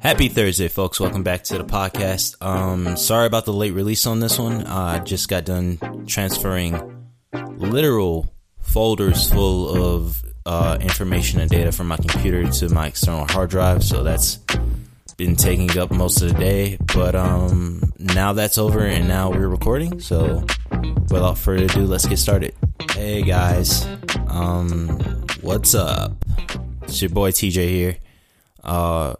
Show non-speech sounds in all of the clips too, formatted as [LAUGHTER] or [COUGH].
Happy Thursday, folks. Welcome back to the podcast. Um, sorry about the late release on this one. I just got done transferring literal folders full of uh, information and data from my computer to my external hard drive. So that's been taking up most of the day. But um, now that's over and now we're recording. So without further ado, let's get started. Hey guys, um, what's up? It's your boy TJ here. Uh,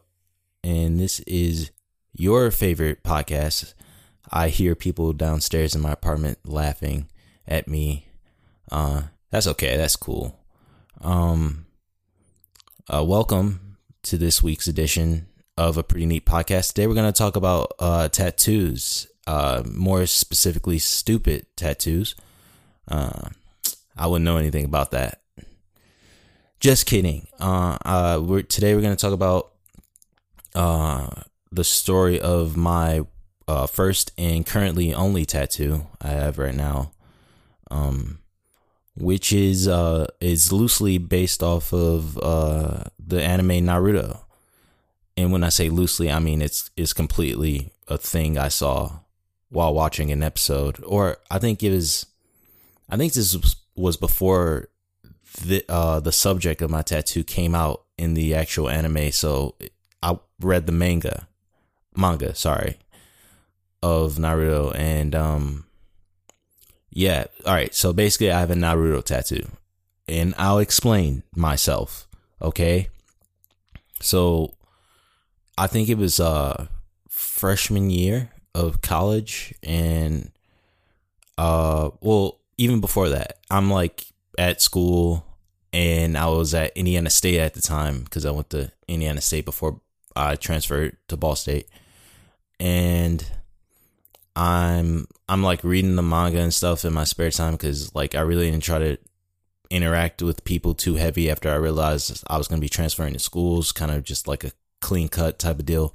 and this is your favorite podcast. I hear people downstairs in my apartment laughing at me. Uh, that's okay. That's cool. Um, uh, welcome to this week's edition of a pretty neat podcast. Today we're going to talk about uh, tattoos, uh, more specifically, stupid tattoos. Uh, I wouldn't know anything about that. Just kidding. Uh, uh, we're today we're going to talk about uh, the story of my uh, first and currently only tattoo I have right now, um, which is uh, is loosely based off of uh, the anime Naruto. And when I say loosely, I mean it's it's completely a thing I saw while watching an episode, or I think it was, I think this was, was before the uh, the subject of my tattoo came out in the actual anime. So I read the manga, manga, sorry, of Naruto, and um, yeah, all right. So basically, I have a Naruto tattoo, and I'll explain myself. Okay, so I think it was uh freshman year of college, and uh, well, even before that, I'm like at school and I was at Indiana State at the time because I went to Indiana State before I transferred to Ball State, and I'm I'm like reading the manga and stuff in my spare time because like I really didn't try to interact with people too heavy after I realized I was gonna be transferring to schools, kind of just like a clean cut type of deal.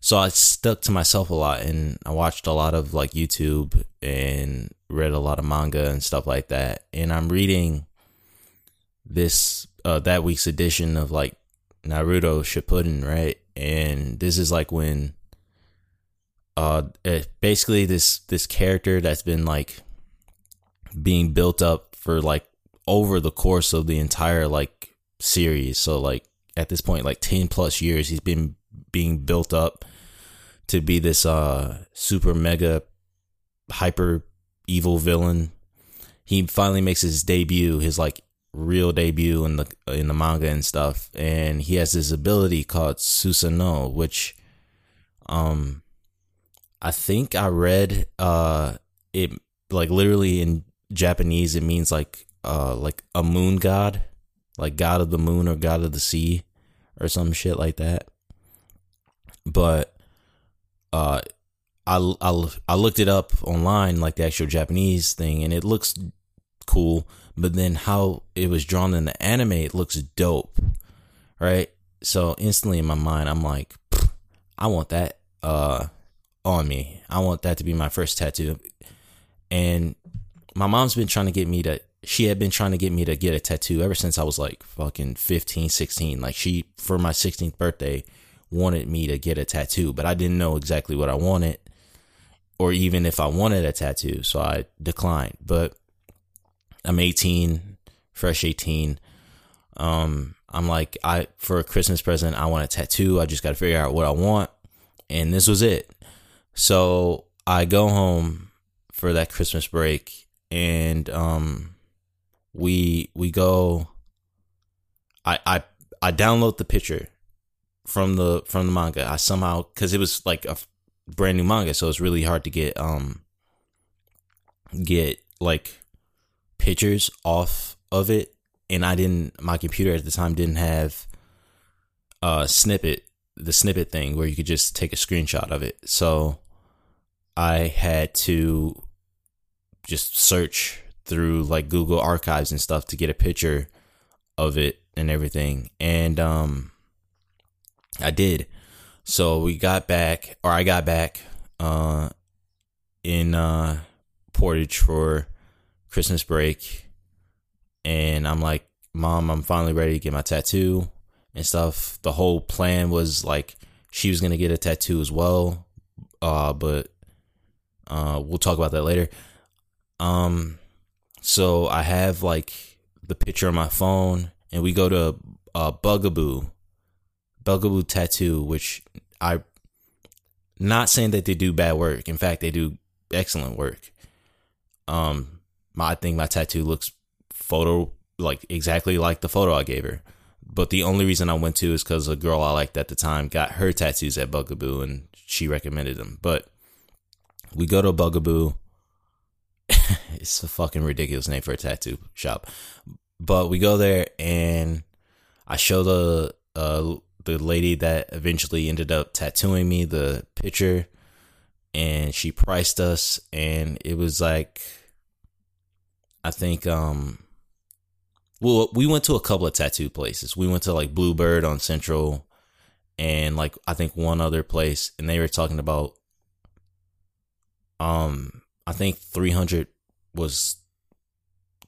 So I stuck to myself a lot and I watched a lot of like YouTube and read a lot of manga and stuff like that. And I'm reading this uh that week's edition of like Naruto Shippuden, right? And this is like when uh eh, basically this this character that's been like being built up for like over the course of the entire like series. So like at this point like 10 plus years he's been being built up to be this uh super mega hyper evil villain. He finally makes his debut, his like real debut in the in the manga and stuff. And he has this ability called Susanoo which um I think I read uh it like literally in Japanese it means like uh like a moon god like god of the moon or god of the sea or some shit like that. But uh I, I, I looked it up online like the actual Japanese thing and it looks cool but then how it was drawn in the anime, it looks dope, right? So instantly in my mind, I'm like, I want that uh on me. I want that to be my first tattoo. And my mom's been trying to get me to she had been trying to get me to get a tattoo ever since I was like fucking 15, 16. Like she for my 16th birthday wanted me to get a tattoo, but I didn't know exactly what I wanted or even if I wanted a tattoo, so I declined. But I'm 18, fresh 18. Um, I'm like, I for a Christmas present, I want a tattoo. I just got to figure out what I want, and this was it. So I go home for that Christmas break, and um, we we go. I I I download the picture from the from the manga. I somehow because it was like a brand new manga, so it's really hard to get um get like pictures off of it and I didn't my computer at the time didn't have a snippet the snippet thing where you could just take a screenshot of it. So I had to just search through like Google Archives and stuff to get a picture of it and everything. And um I did. So we got back or I got back uh in uh Portage for Christmas break, and I'm like, Mom, I'm finally ready to get my tattoo and stuff. The whole plan was like she was gonna get a tattoo as well. Uh, but uh, we'll talk about that later. Um, so I have like the picture on my phone, and we go to uh, Bugaboo, Bugaboo Tattoo, which I not saying that they do bad work. In fact, they do excellent work. Um, my, I think my tattoo looks photo like exactly like the photo I gave her. But the only reason I went to is because a girl I liked at the time got her tattoos at Bugaboo and she recommended them. But we go to Bugaboo. [LAUGHS] it's a fucking ridiculous name for a tattoo shop. But we go there and I show the uh, the lady that eventually ended up tattooing me the picture and she priced us and it was like I think um well we went to a couple of tattoo places. We went to like Bluebird on Central and like I think one other place and they were talking about um I think 300 was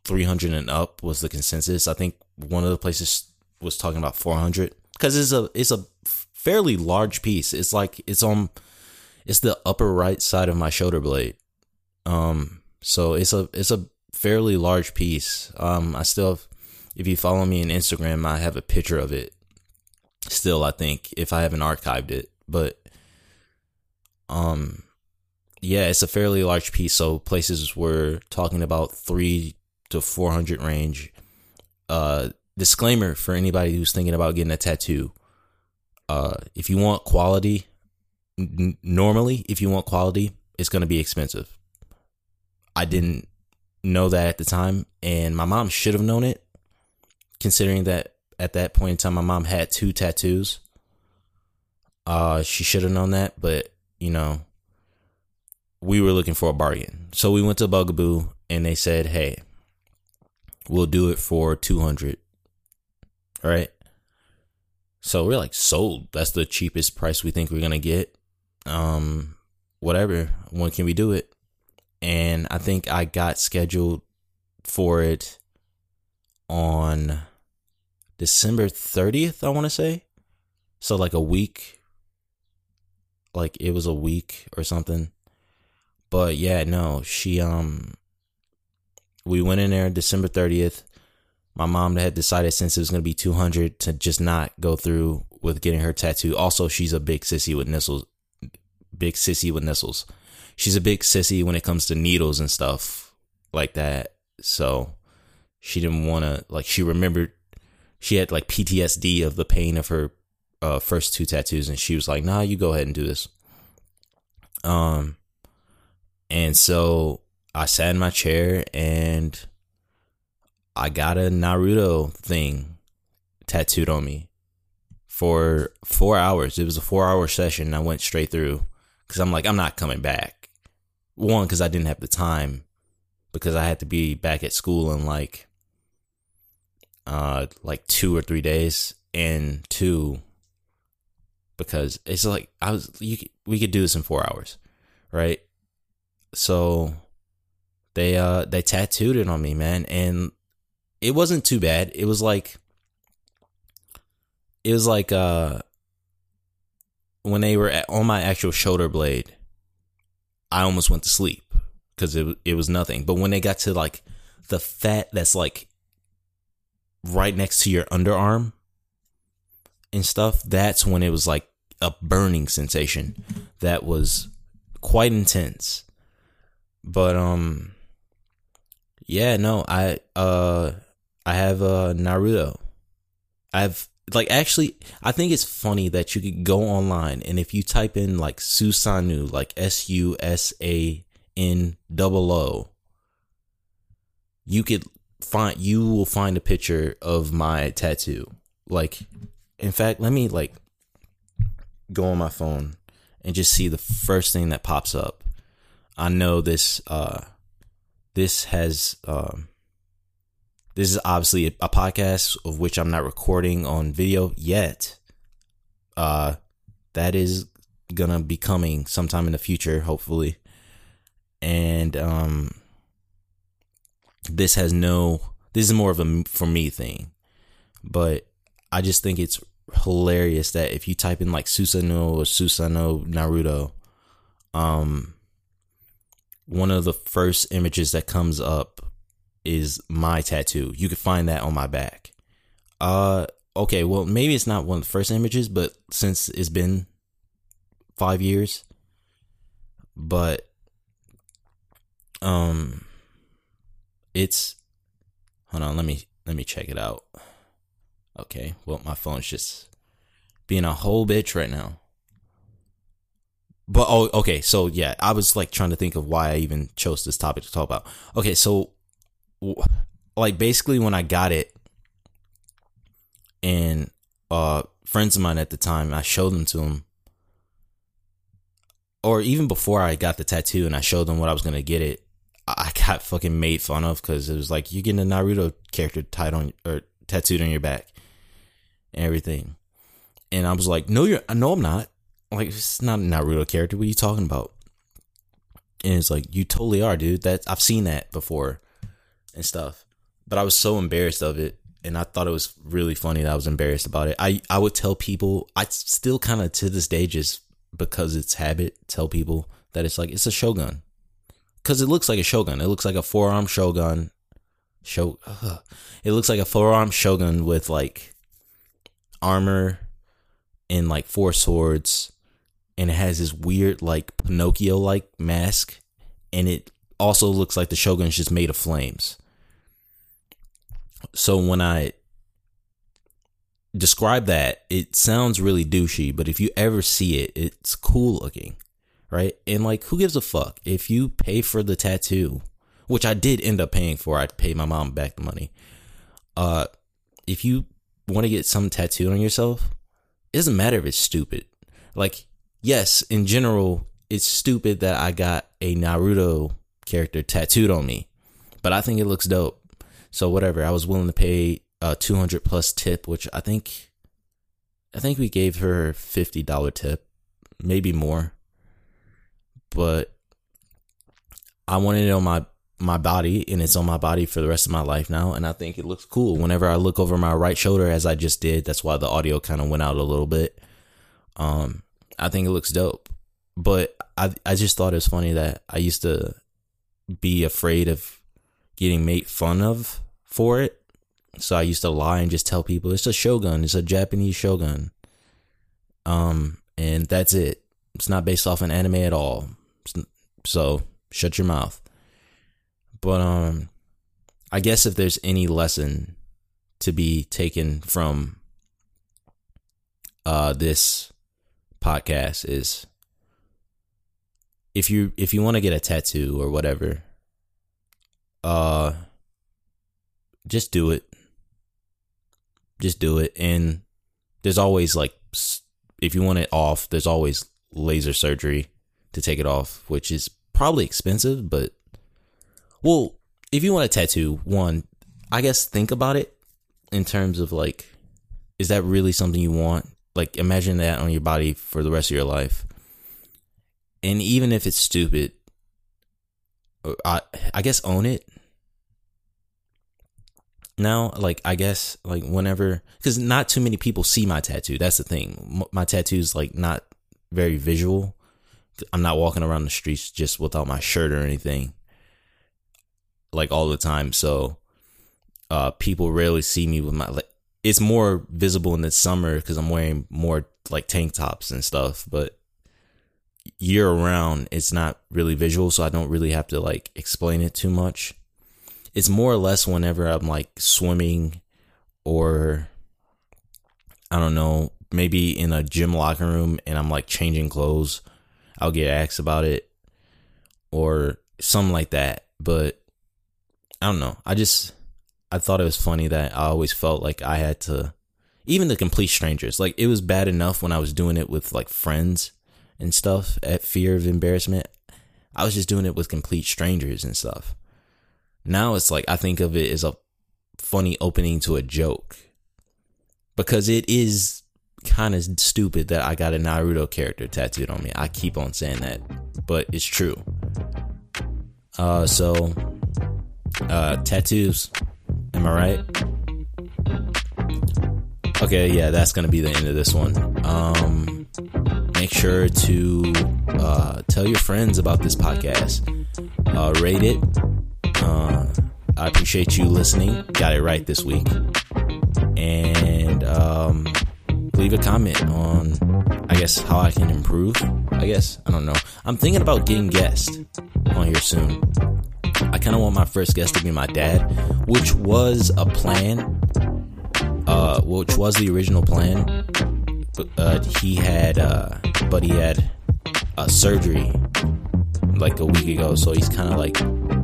300 and up was the consensus. I think one of the places was talking about 400 cuz it's a it's a fairly large piece. It's like it's on it's the upper right side of my shoulder blade. Um so it's a it's a fairly large piece. Um I still have, if you follow me on Instagram, I have a picture of it. Still, I think if I haven't archived it, but um yeah, it's a fairly large piece. So places were talking about three to four hundred range. Uh, disclaimer for anybody who's thinking about getting a tattoo: uh, if you want quality, n- normally if you want quality, it's going to be expensive. I didn't know that at the time, and my mom should have known it, considering that at that point in time my mom had two tattoos. Uh, she should have known that, but you know we were looking for a bargain. So we went to Bugaboo and they said, "Hey, we'll do it for 200." All right? So we're like, "Sold. That's the cheapest price we think we're to get." Um whatever. When can we do it? And I think I got scheduled for it on December 30th, I want to say. So like a week like it was a week or something but yeah, no, she um we went in there December 30th. My mom had decided since it was going to be 200 to just not go through with getting her tattoo. Also, she's a big sissy with nipples. Big sissy with nipples. She's a big sissy when it comes to needles and stuff like that. So she didn't want to like she remembered she had like PTSD of the pain of her uh, first two tattoos and she was like, "Nah, you go ahead and do this." Um and so I sat in my chair and I got a Naruto thing tattooed on me for four hours. It was a four hour session. I went straight through because I'm like, I'm not coming back. One, because I didn't have the time because I had to be back at school in like, uh, like two or three days. And two, because it's like, I was, you, we could do this in four hours, right? so they uh they tattooed it on me, man, and it wasn't too bad. It was like it was like uh when they were at, on my actual shoulder blade, I almost went to sleep because it it was nothing. But when they got to like the fat that's like right next to your underarm and stuff, that's when it was like a burning sensation that was quite intense. But um yeah, no, I uh I have uh Naruto. I've like actually I think it's funny that you could go online and if you type in like Susanoo, like S U S A N double O, you could find you will find a picture of my tattoo. Like in fact, let me like go on my phone and just see the first thing that pops up. I know this uh this has um this is obviously a, a podcast of which I'm not recording on video yet. Uh that is gonna be coming sometime in the future, hopefully. And um this has no this is more of a for me thing. But I just think it's hilarious that if you type in like Susanoo or Susanoo Naruto, um, one of the first images that comes up is my tattoo. You can find that on my back. Uh, okay, well maybe it's not one of the first images, but since it's been five years, but um, it's hold on. Let me let me check it out. Okay, well my phone's just being a whole bitch right now. But oh, okay. So yeah, I was like trying to think of why I even chose this topic to talk about. Okay, so like basically when I got it, and uh friends of mine at the time, I showed them to them, or even before I got the tattoo and I showed them what I was gonna get it, I got [LAUGHS] fucking made fun of because it was like you're getting a Naruto character tied on or tattooed on your back, and everything, and I was like, no, you're no, I'm not. Like it's not a Naruto character. What are you talking about? And it's like you totally are, dude. That I've seen that before and stuff. But I was so embarrassed of it, and I thought it was really funny that I was embarrassed about it. I I would tell people. I still kind of to this day just because it's habit tell people that it's like it's a shogun because it looks like a shogun. It looks like a forearm shogun. Show. It looks like a forearm shogun with like armor and like four swords and it has this weird like Pinocchio like mask, and it also looks like the Shogun's just made of flames. So when I describe that, it sounds really douchey, but if you ever see it, it's cool looking, right? And like, who gives a fuck if you pay for the tattoo, which I did end up paying for? I paid my mom back the money. Uh, if you want to get some tattooed on yourself, it doesn't matter if it's stupid. Like yes, in general, it's stupid that I got a Naruto character tattooed on me, but I think it looks dope. So whatever, I was willing to pay a 200 plus tip, which I think, I think we gave her $50 tip, maybe more, but I wanted it on my, my body and it's on my body for the rest of my life now. And I think it looks cool whenever I look over my right shoulder as I just did. That's why the audio kind of went out a little bit. Um, I think it looks dope. But I I just thought it was funny that I used to be afraid of getting made fun of for it. So I used to lie and just tell people it's a shogun, it's a Japanese shogun. Um and that's it. It's not based off an anime at all. So shut your mouth. But um I guess if there's any lesson to be taken from uh this podcast is if you if you want to get a tattoo or whatever uh just do it just do it and there's always like if you want it off there's always laser surgery to take it off which is probably expensive but well if you want a tattoo one i guess think about it in terms of like is that really something you want like imagine that on your body for the rest of your life. And even if it's stupid, uh, I I guess own it. Now, like I guess like whenever cuz not too many people see my tattoo. That's the thing. My tattoo's like not very visual. I'm not walking around the streets just without my shirt or anything like all the time. So uh people rarely see me with my like it's more visible in the summer because I'm wearing more like tank tops and stuff, but year around it's not really visual, so I don't really have to like explain it too much. It's more or less whenever I'm like swimming or I don't know, maybe in a gym locker room and I'm like changing clothes, I'll get asked about it or something like that. But I don't know. I just I thought it was funny that I always felt like I had to, even the complete strangers, like it was bad enough when I was doing it with like friends and stuff at fear of embarrassment. I was just doing it with complete strangers and stuff. Now it's like I think of it as a funny opening to a joke because it is kind of stupid that I got a Naruto character tattooed on me. I keep on saying that, but it's true. Uh, so, uh, tattoos Am I right? Okay, yeah, that's gonna be the end of this one. Um, make sure to uh, tell your friends about this podcast. Uh, rate it. Uh, I appreciate you listening. Got it right this week. And um, leave a comment on, I guess, how I can improve. I guess I don't know. I'm thinking about getting guests on here soon. I kind of want my first guest to be my dad, which was a plan uh, which was the original plan. But uh, he had, uh, but he had a surgery like a week ago, so he's kind of like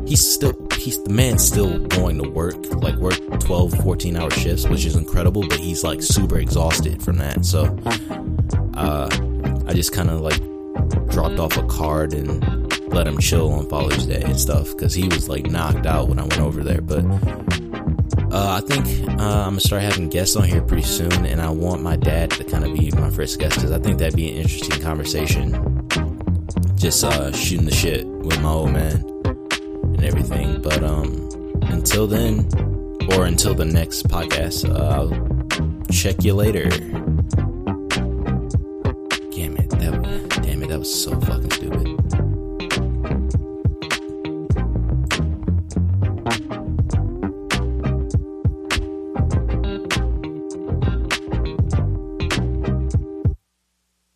he's still he's the man's still going to work like work 12 14 hour shifts which is incredible but he's like super exhausted from that. So uh i just kind of like dropped off a card and let him chill on father's day and stuff because he was like knocked out when i went over there. But uh, I think uh, I'm gonna start having guests on here pretty soon, and I want my dad to kind of be my first guest because I think that'd be an interesting conversation. Just uh, shooting the shit with my old man and everything. But um, until then, or until the next podcast, uh, I'll check you later. Damn it! That damn it! That was so fucking.